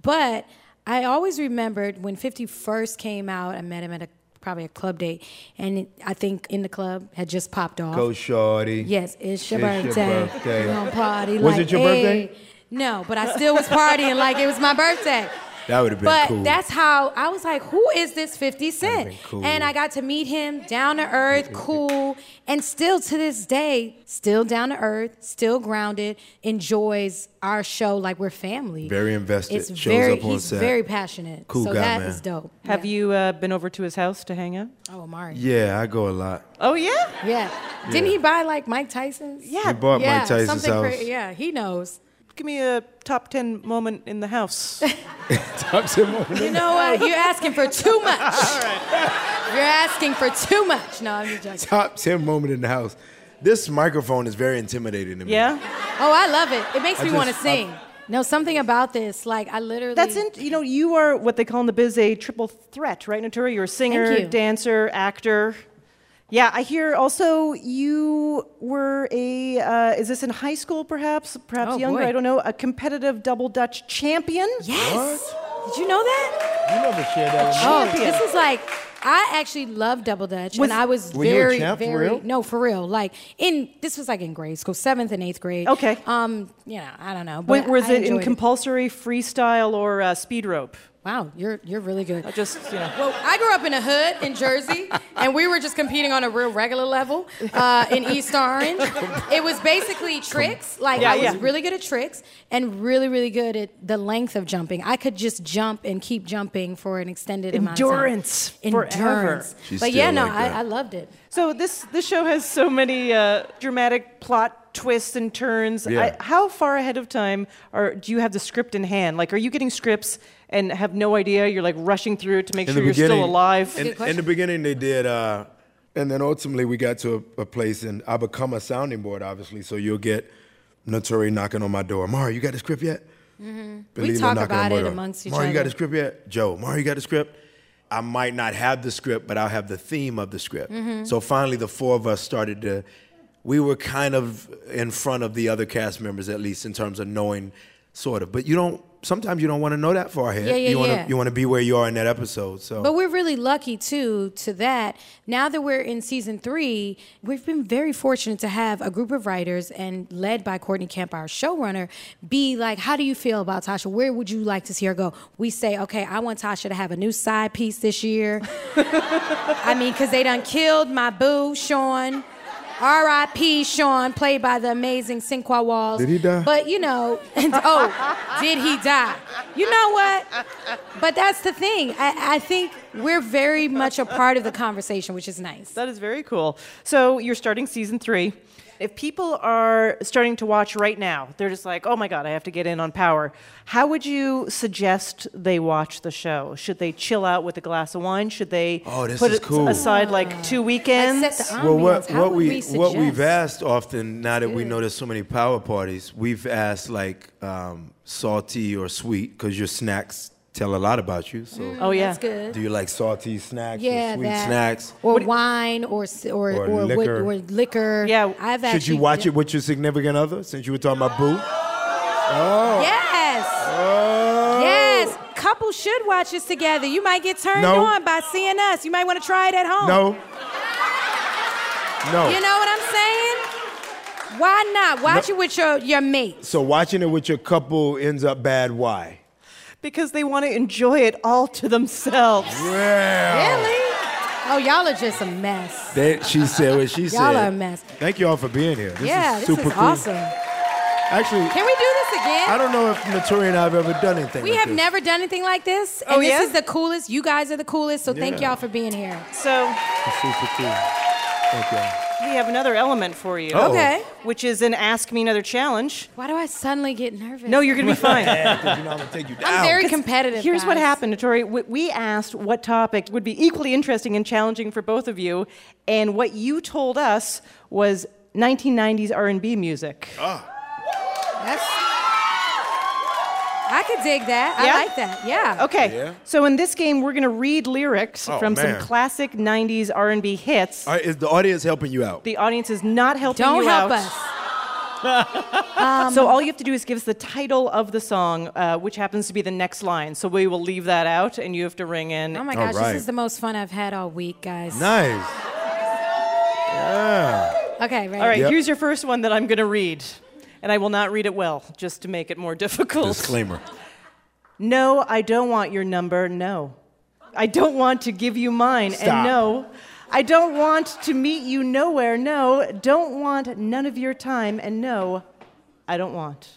J: But I always remembered when 50 first came out, I met him at a probably a club date, and it, I think in the club had just popped off.
K: Go shorty.
J: Yes, it's your
K: It's your
J: birthday.
K: birthday.
J: We're gonna party.
K: Was
J: like,
K: it your
J: hey.
K: birthday?
J: No, but I still was partying like it was my birthday.
K: That would have been
J: But
K: cool.
J: that's how I was like, who is this 50 Cent?
K: cool.
J: And I got to meet him, down to earth, cool, and still to this day, still down to earth, still grounded, enjoys our show like we're family.
K: Very invested.
J: It's
K: Shows
J: very,
K: up on
J: he's
K: set.
J: very passionate.
K: Cool
J: so
K: guy,
J: that
K: man.
J: is dope.
A: Have you uh, been over to his house to hang out?
J: Oh, Omari.
K: Yeah, I go a lot.
A: Oh, yeah?
J: Yeah. Didn't he buy like Mike Tyson's?
A: Yeah.
K: He bought Mike Tyson's
J: something
K: house.
J: cra- yeah, he knows.
A: Give me a top 10 moment in the house. top 10 moment.
J: You know what? You're asking for too much. All right. You're asking for too much. No, I'm just joking.
K: Top 10 moment in the house. This microphone is very intimidating to me.
A: Yeah?
J: Oh, I love it. It makes
K: I
J: me want to
K: just-
J: sing. No, something about this. Like I literally.
A: That's in, you know, you are what they call in the biz a triple threat, right, Naturi? You're a singer,
J: you.
A: dancer, actor. Yeah, I hear also you were a, uh, is this in high school perhaps? Perhaps
J: Oh,
A: younger,
J: boy.
A: I don't know, a competitive double Dutch champion?
J: Yes. Did you know that?
D: You never shared that with me.
J: Oh, this is like I actually love double dutch,
A: Was-
J: and I was
D: Were you a
J: very,
D: champ for
J: very
D: real?
J: no, for real. Like in this was like in grade school, seventh and eighth grade.
A: Okay.
J: Um, you know, I don't know.
A: Wait,
J: But
A: was
J: I
A: it in
J: enjoyed
A: compulsory freestyle or uh, speed rope?
J: Wow, you're you're really good.
A: I just, you know.
J: Well, I grew up in a hood in Jersey, and we were just competing on a real regular level uh, in East Orange. It was basically tricks. Like
A: Yeah,
J: I was
A: yeah.
J: really good at tricks and really, really good at the length of jumping. I could just jump and keep jumping for an extended amount of time.
A: Endurance forever.
J: Endurance.
K: She's
J: but yeah, no,
K: like.
J: I, I loved it.
A: So this this show has so many uh, dramatic plot twists and turns.
K: Yeah.
A: I, how far ahead of time are do you have the script in hand? Like, are you getting scripts and have no idea? You're like rushing through it to make
K: In
A: sure you're still
K: beginning-
A: alive.
K: In, in the beginning, they did, uh, and then ultimately we got to a, a place, and I become a sounding board, obviously. So you'll get Naturi knocking on my door. Mara, you got the script yet?
J: We
K: Believer
J: talk
K: knocking on
J: about it
K: door.
J: amongst each
K: Mara, you got the script yet? Joe, Mara, you got the script? I might not have the script, but I'll have the theme of the script.
J: Mm-hmm.
K: So finally, the four of us started to. We were kind of in front of the other cast members, at least in terms of knowing sort of. But you don't. Sometimes you don't want to know that far ahead.
J: Yeah, yeah,
K: you want
J: yeah.
K: to you want to be where you are in that episode. So
J: But we're really lucky too to that. Now that we're in season three, we've been very fortunate to have a group of writers and led by Courtney Kemp our showrunner, be like, "How do you feel about Tasha? Where would you like to see her go?" We say, "Okay, I want Tasha to have a new side piece this year." I mean, because they done killed my boo, Sean. R.I.P. Sean, played by the amazing Sinqua Walls.
K: Did he die?
J: But you know, and, oh, did he die? You know what? But that's the thing. I, I think we're very much a part of the conversation, which is nice.
A: That is very cool. So you're starting season three. If people are starting to watch right now, they're just like, oh my God, I have to get in on Power. How would you suggest they watch the show? Should they chill out with a glass of wine? Should they
K: Oh, this
A: put
K: is
A: it
K: cool.
A: aside like two weekends?
J: Like set the
K: well, what, what we,
J: we
K: what we've asked often now that we know there's so many power parties, we've asked like um, salty or sweet because your snacks tell a lot about you. So mm,
A: oh yeah.
J: That's good.
K: do you like salty snacks
J: Yeah,
K: or sweet
J: that.
K: snacks?
J: Or wine, or or
K: Or
J: or,
K: liquor.
J: Or, or liquor.
A: Yeah.
J: I've actually,
K: Should
J: actually.
K: you watch it with your significant other since you were talking about boo?
J: Oh Yes.
K: Oh.
J: Yes. Couples should watch this together. You might get turned
K: No.
J: on by seeing us. You might want to try it at home.
K: No. No.
J: You know what I'm saying? Why not? Watch it with your, your mate.
K: so watching it with your couple ends up bad. Why?
A: Because they want to enjoy it all to themselves.
K: Well,
J: Really? Oh, y'all are just a mess.
K: That she said what she said.
J: Y'all are a mess.
K: Thank you all for being here. This
J: yeah,
K: is
J: this
K: super
J: is
K: cool.
J: awesome.
K: Actually,
J: Can we do this again?
K: I don't know if Naturi and I have ever done anything.
J: we
K: like
J: have
K: this.
J: never done anything like this. Oh, and
A: Oh,
J: this
A: yeah?
J: is the coolest. You guys are the coolest. So thank y'all for being here.
A: So
K: It's super cool. Thank you.
A: We have another element for you.
K: Uh-oh.
J: Okay.
A: Which is an Ask Me Another challenge.
J: Why do I suddenly get nervous?
A: No, you're going to be fine.
K: Because you know I'm gonna take you down.
J: I'm very competitive.
A: Here's what happened, Tori. We- We asked what topic would be equally interesting and challenging for both of you, and what you told us was 1990s R&B music. Ah.
J: That's. I could dig that.
A: Yeah?
J: I like that. Yeah.
A: Okay.
K: Yeah.
A: So in this game, we're going to read lyrics
K: Oh,
A: from
K: man.
A: some classic 90s R&B hits.
K: All right, is the audience helping you out?
A: The audience is not helping you out.
J: Don't help
A: out.
J: us.
A: so all you have to do is give us the title of the song, uh, which happens to be the next line. So we will leave that out, and you have to ring in.
J: Oh my gosh,
K: right.
J: this is the most fun I've had all week, guys.
K: Nice. Yeah.
J: Okay, ready?
A: All right,
K: Yep.
A: here's your first one that I'm going to read. And I will not read it well, just to make it more difficult.
K: Disclaimer.
A: No, I don't want your number, no. I don't want to give you mine,
K: Stop.
A: and no. I don't want to meet you nowhere, no. Don't want none of your time, and no, I don't want.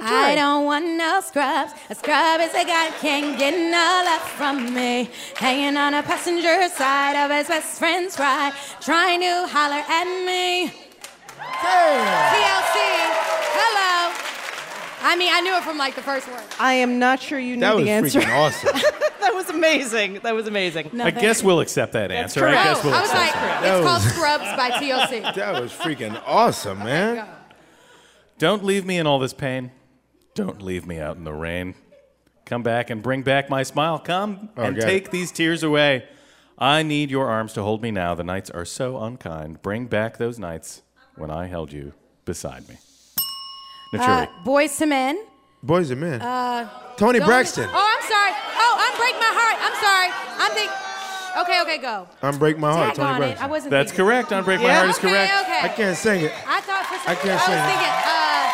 J: I don't want no scrubs. A scrub is a guy who can't get no love from me. Hanging on a passenger side of his best friend's ride, trying to holler at me. TLC, hello. I mean, I knew it from like the first word.
A: I am not sure you knew
K: That was
A: the answer.
K: freaking awesome.
A: that was amazing. That was amazing.
E: I guess we'll accept that answer. I
A: correct.
E: guess
J: Oh,
E: we'll
J: I was
E: accept
J: like,
E: that.
K: That
J: it's called
K: was-
J: Scrubs by TLC.
K: That was freaking awesome, man.
E: Oh Don't leave me in all this pain. Don't leave me out in the rain. Come back and bring back my smile. Come
K: Oh,
E: and take
K: it.
E: these tears away. I need your arms to hold me now. The nights are so unkind. Bring back those nights when I held you beside me.
J: Uh,
E: Naturi.
J: Boyz II Men.
K: Boyz II Men. Toni
J: Don't-
K: Braxton.
J: Oh, I'm sorry. Oh, unbreak my heart. I'm sorry. I'm think. Okay, okay, go.
K: Unbreak my heart.
J: Tag
K: Toni
J: on it. I
K: Braxton.
J: wasn't.
E: That's
J: thinking.
E: correct. Unbreak My
A: Yeah.
E: Heart is
J: Okay,
E: correct.
J: okay.
K: I can't sing it.
J: I thought for some
K: I can't
J: I was
K: sing it.
J: thinking. Uh,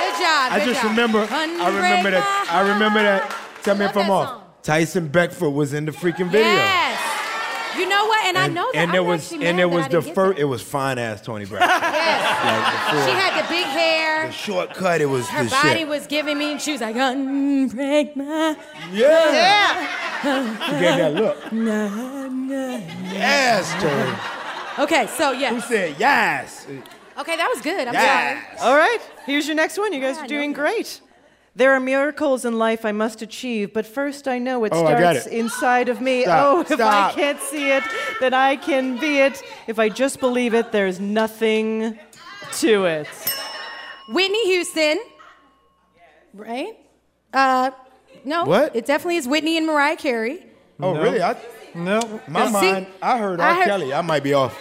J: good job.
K: I just
J: job.
K: remember. I remember that. I remember that. Tell me if I'm off.
J: song.
K: Tyson Beckford was in the freaking video.
J: Yes. You know what? And, I know that.
K: and there
J: I'm
K: was and
J: mad
K: there was the first. It was fine ass Toni Braxton.
J: Yes.
K: like
J: She had the big hair.
K: the shortcut. It was
J: Her
K: the
J: body
K: shit.
J: was giving me, and she was like, unbreak my.
K: yeah. She gave that look.
J: Na, na.
K: Yes, Toni.
J: Okay, so
K: yeah.
J: Who
K: said yes?
J: Okay, that was good. I'm
K: Yes.
A: All right, here's your next one. You guys
J: Yeah,
A: are doing
J: that.
A: great. There are miracles in life I must achieve, but first I know it
K: Oh,
A: starts
K: it.
A: inside of me.
K: Stop,
A: Oh, if I can't see it, then I can be it. If I just believe it, there's nothing to it.
J: Whitney Houston. Right? Uh, no.
K: What?
J: It definitely is Whitney and Mariah Carey.
K: Oh, really? I,
D: No.
K: my
J: See,
K: mind. I heard
J: I
K: R.
J: heard-
K: Kelly. I might be off.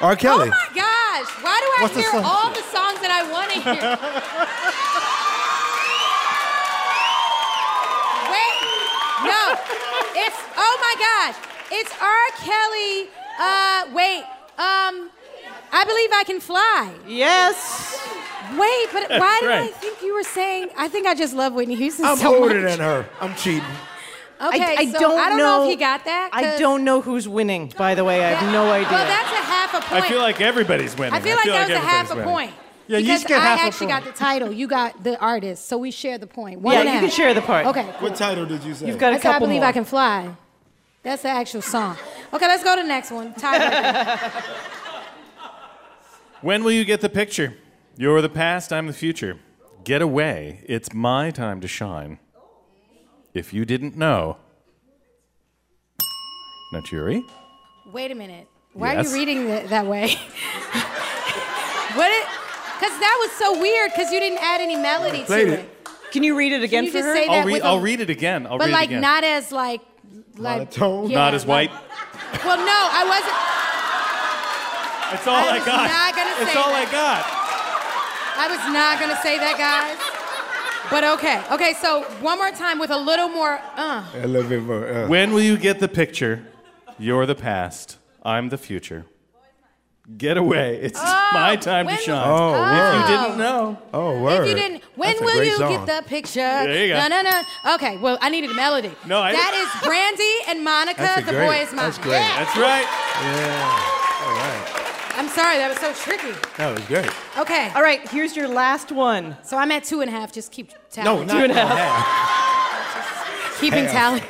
K: R. Kelly.
J: Oh my gosh! Why do I
D: What's
J: hear
D: song?
J: all the songs that I want to hear? no, it's oh my gosh, it's R. Kelly. Uh, wait, um, I believe I can fly.
A: Yes.
J: Wait, but why did I think you were saying? I think I just love Whitney Houston
K: I'm
J: so
K: older
J: much.
K: than her. I'm cheating.
J: Okay,
A: I, I
J: so
A: don't
J: I don't know, if he got that.
A: I don't know who's winning, by the way. I have no idea.
J: Well, that's a half a
E: I
J: point.
E: I feel like everybody's winning.
J: I feel like that was a half a
E: everybody's winning.
J: point.
D: Yeah,
J: because
D: each get
J: I
D: half a
J: actually
D: point.
J: got the title. You got the artist, so we share the point. One
A: yeah,
J: and a
A: you can share the part.
J: Okay. cool.
K: What title did you say?
A: You've got a
J: I said, I believe
A: more.
J: I can fly. That's the actual song. Okay, let's go to the next one. Tiebreaker.
E: When will you get the picture? You're the past, I'm the future. Get away. It's my time to shine. If you didn't know. Naturi?
J: Wait a minute. Why are you reading it that way? what it? Because that was so weird. Because you didn't add any melody to it.
K: it.
A: Can you read it again
J: you
A: for
J: just
A: her?
J: say
E: I'll,
J: that
E: read.
J: with a-
E: I'll read it again. I'll
J: but
E: read
J: like
E: it again.
J: not as like like
K: Monotone?
J: yeah,
E: Not as
J: like-
E: white.
J: Well, no, I wasn't.
E: That's all
J: I
E: I,
J: was
E: got.
J: not gonna
E: That's
J: say
E: all
J: that.
E: I got.
J: I was not gonna say that, guys. But okay, okay. So one more time with a little more. Uh.
K: A little bit more. Uh.
E: When will you get the picture? You're the past, I'm the future. Get away. It's oh, my time to shine.
K: Oh,
E: oh.
K: If
E: you didn't know.
K: Oh, word.
J: If you didn't, when will you
K: song.
J: get the picture?
E: There you go.
J: No, no, no. Okay, well, I needed a melody.
E: No, I-
J: That is Brandy and Monica.
K: That's
J: the
K: great-
J: boy is mine.
K: that's great.
J: Yeah.
E: That's right.
K: Yeah. All right.
J: I'm sorry, that was so tricky.
K: That was great.
J: Okay,
A: All right, here's your last one.
J: so I'm at two and a half. Just keep tally.
K: No, not
A: and a
K: no,
J: keeping
K: half.
J: tally.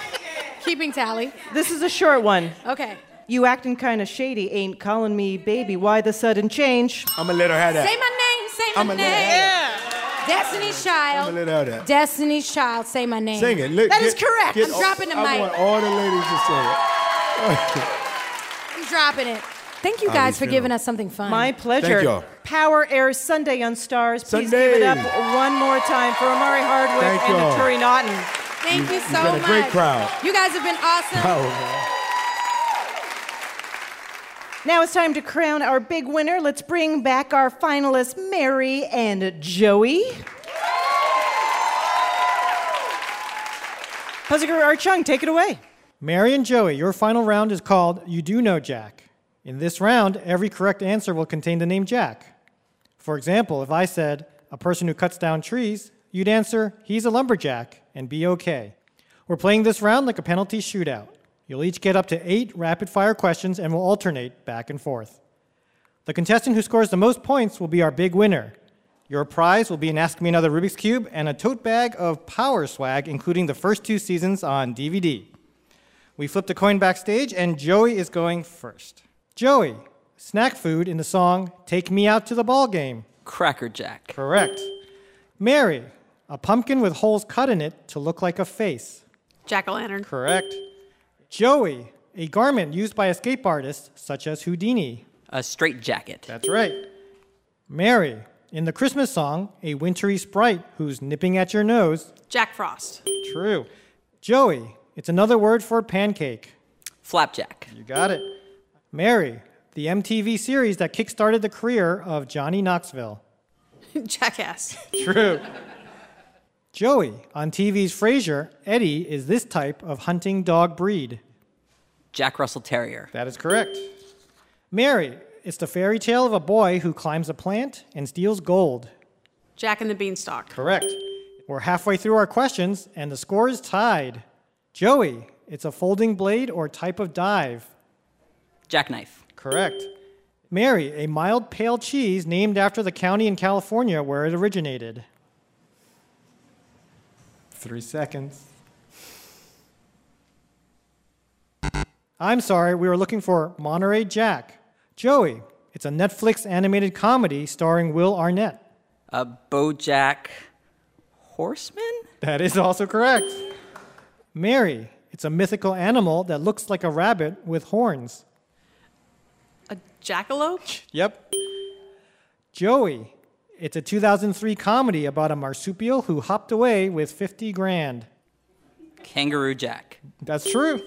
J: keeping tally.
A: This is a short one.
J: Okay.
A: You acting kind of shady, ain't calling me baby. Why the sudden change?
K: I'm gonna let her have that.
J: Say my name. Say my
K: I'm a little
J: name. Destiny's Child.
K: I'm gonna let her have that.
J: Destiny's Child. Say my name.
K: Sing it. Look,
A: That is
K: get-
A: correct.
J: I'm
K: all-
J: dropping the
K: I
J: mic.
K: want all the ladies to sing it.
J: I'm dropping it. Thank you guys for giving us something fun.
A: My pleasure.
K: Thank y'all.
A: Power airs Sunday on Starz. Please give it up one more time for Omari Hardwick
K: Thank
A: and
K: y'all.
A: Naughton.
J: Thank you,
K: you've
J: so
K: been a
J: much.
K: great crowd.
J: You guys have been awesome.
K: Man.
A: Now it's time to crown our big winner. Let's bring back our finalists, Mary and Joey. Puziker Art Chung, take it away.
D: Mary and Joey, your final round is called You Do Know Jack. In this round, every correct answer will contain the name Jack. For example, if I said, a person who cuts down trees, you'd answer, he's a lumberjack, and be okay. We're playing this round like a penalty shootout. You'll each get up to eight rapid fire questions and we'll alternate back and forth. The contestant who scores the most points will be our big winner. Your prize will be an Ask Me Another Rubik's Cube and a tote bag of power swag, including the first two seasons on DVD. We flipped a coin backstage, and Joey is going first. Joey, snack food in the song Take Me Out to the Ball Game.
H: Cracker Jack.
D: Correct. Mary, a pumpkin with holes cut in it to look like a face.
B: Jack o' lantern.
D: Correct. Joey, a garment used by escape artists such as Houdini.
H: A straight jacket.
D: That's right. Mary, in the Christmas song, a wintry sprite who's nipping at your nose.
B: Jack Frost.
D: True. Joey, it's another word for pancake.
H: Flapjack.
D: You got it. Mary, the MTV series that kickstarted the career of Johnny Knoxville.
B: Jackass.
D: True. Joey, on TV's Frasier, Eddie is this type of hunting dog breed.
H: Jack Russell Terrier.
D: That is correct. Mary, it's the fairy tale of a boy who climbs a plant and steals gold.
B: Jack and the Beanstalk.
D: Correct. We're halfway through our questions, and the score is tied. Joey, it's a folding blade or type of dive.
H: Jackknife.
D: Correct. Mary, a mild pale cheese named after the county in California where it originated. Three seconds. I'm sorry, we were looking for Monterey Jack. Joey, it's a Netflix animated comedy starring Will Arnett.
H: A Bojack Horseman?
D: That is also correct. Mary, it's a mythical animal that looks like a rabbit with horns.
B: A jackalope?
D: Yep. Joey, it's a 2003 comedy about a marsupial who hopped away with 50 grand.
H: Kangaroo Jack.
D: That's true.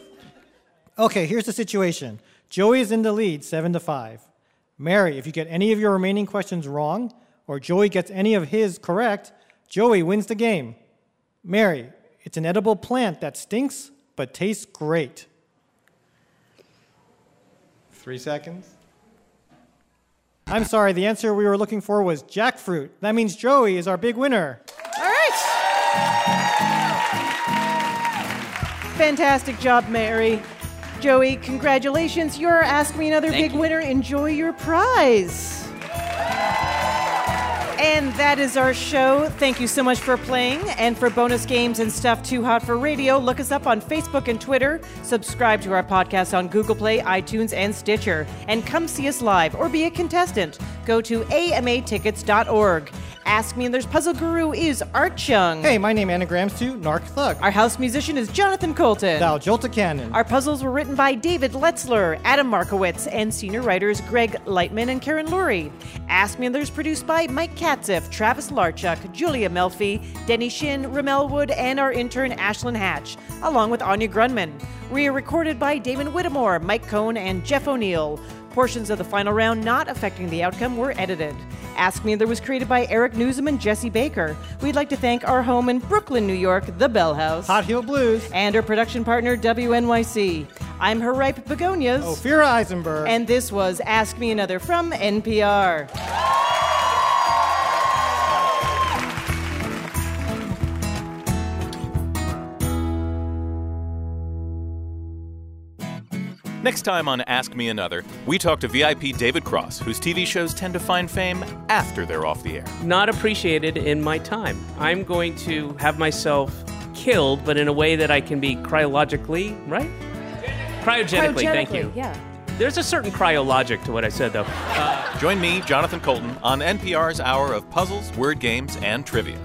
D: Okay, here's the situation. Joey is in the lead, 7 to 5. Mary, if you get any of your remaining questions wrong or Joey gets any of his correct, Joey wins the game. Mary, It's an edible plant that stinks but tastes great. Three seconds. I'm sorry, the answer we were looking for was jackfruit. That means Joey is our big winner.
A: All right. Fantastic job, Mary. Joey, congratulations. You're Ask Me Another
H: Thank
A: Big
H: you.
A: winner. Enjoy your prize. And that is our show. Thank you so much for playing. And for bonus games and stuff too hot for radio, look us up on Facebook and Twitter. Subscribe to our podcast on Google Play, iTunes, and Stitcher. And come see us live or be a contestant. Go to amatickets.org. Ask Me and there's puzzle guru is Art Chung.
D: Hey, my name anagrams to Narc Thug.
A: Our house musician is Jonathan Coulton.
D: Thou Jolta Cannon.
A: Our puzzles were written by David Letzler, Adam Markowitz, and senior writers Greg Lightman and Karen Lurie. Ask Me Another there's produced by Mike Katzif, Travis Larchuk, Julia Melfi, Denny Shin, Ramel Wood, and our intern Ashlyn Hatch, along with Anya Grundmann. We are recorded by Damon Whittemore, Mike Cohn, and Jeff O'Neill. Portions of the final round not affecting the outcome were edited. Ask Me Another was created by Eric Nuzum and Jesse Baker. We'd like to thank our home in Brooklyn, New York, the Bell House.
D: Hot Heel Blues.
A: And our production partner, WNYC. I'm her ripe begonias.
D: Ophira Eisenberg.
A: And this was Ask Me Another from NPR.
E: Next time on Ask Me Another, we talk to VIP David Cross, whose TV shows tend to find fame after they're off the air.
L: not appreciated in my time. I'm going to have myself killed, but in a way that I can be cryologically, right? Cryogenically, thank you.
J: Yeah.
L: There's a certain cryologic to what I said, though. Uh,
E: Join me, Jonathan Coulton, on NPR's Hour of Puzzles, Word Games, and Trivia.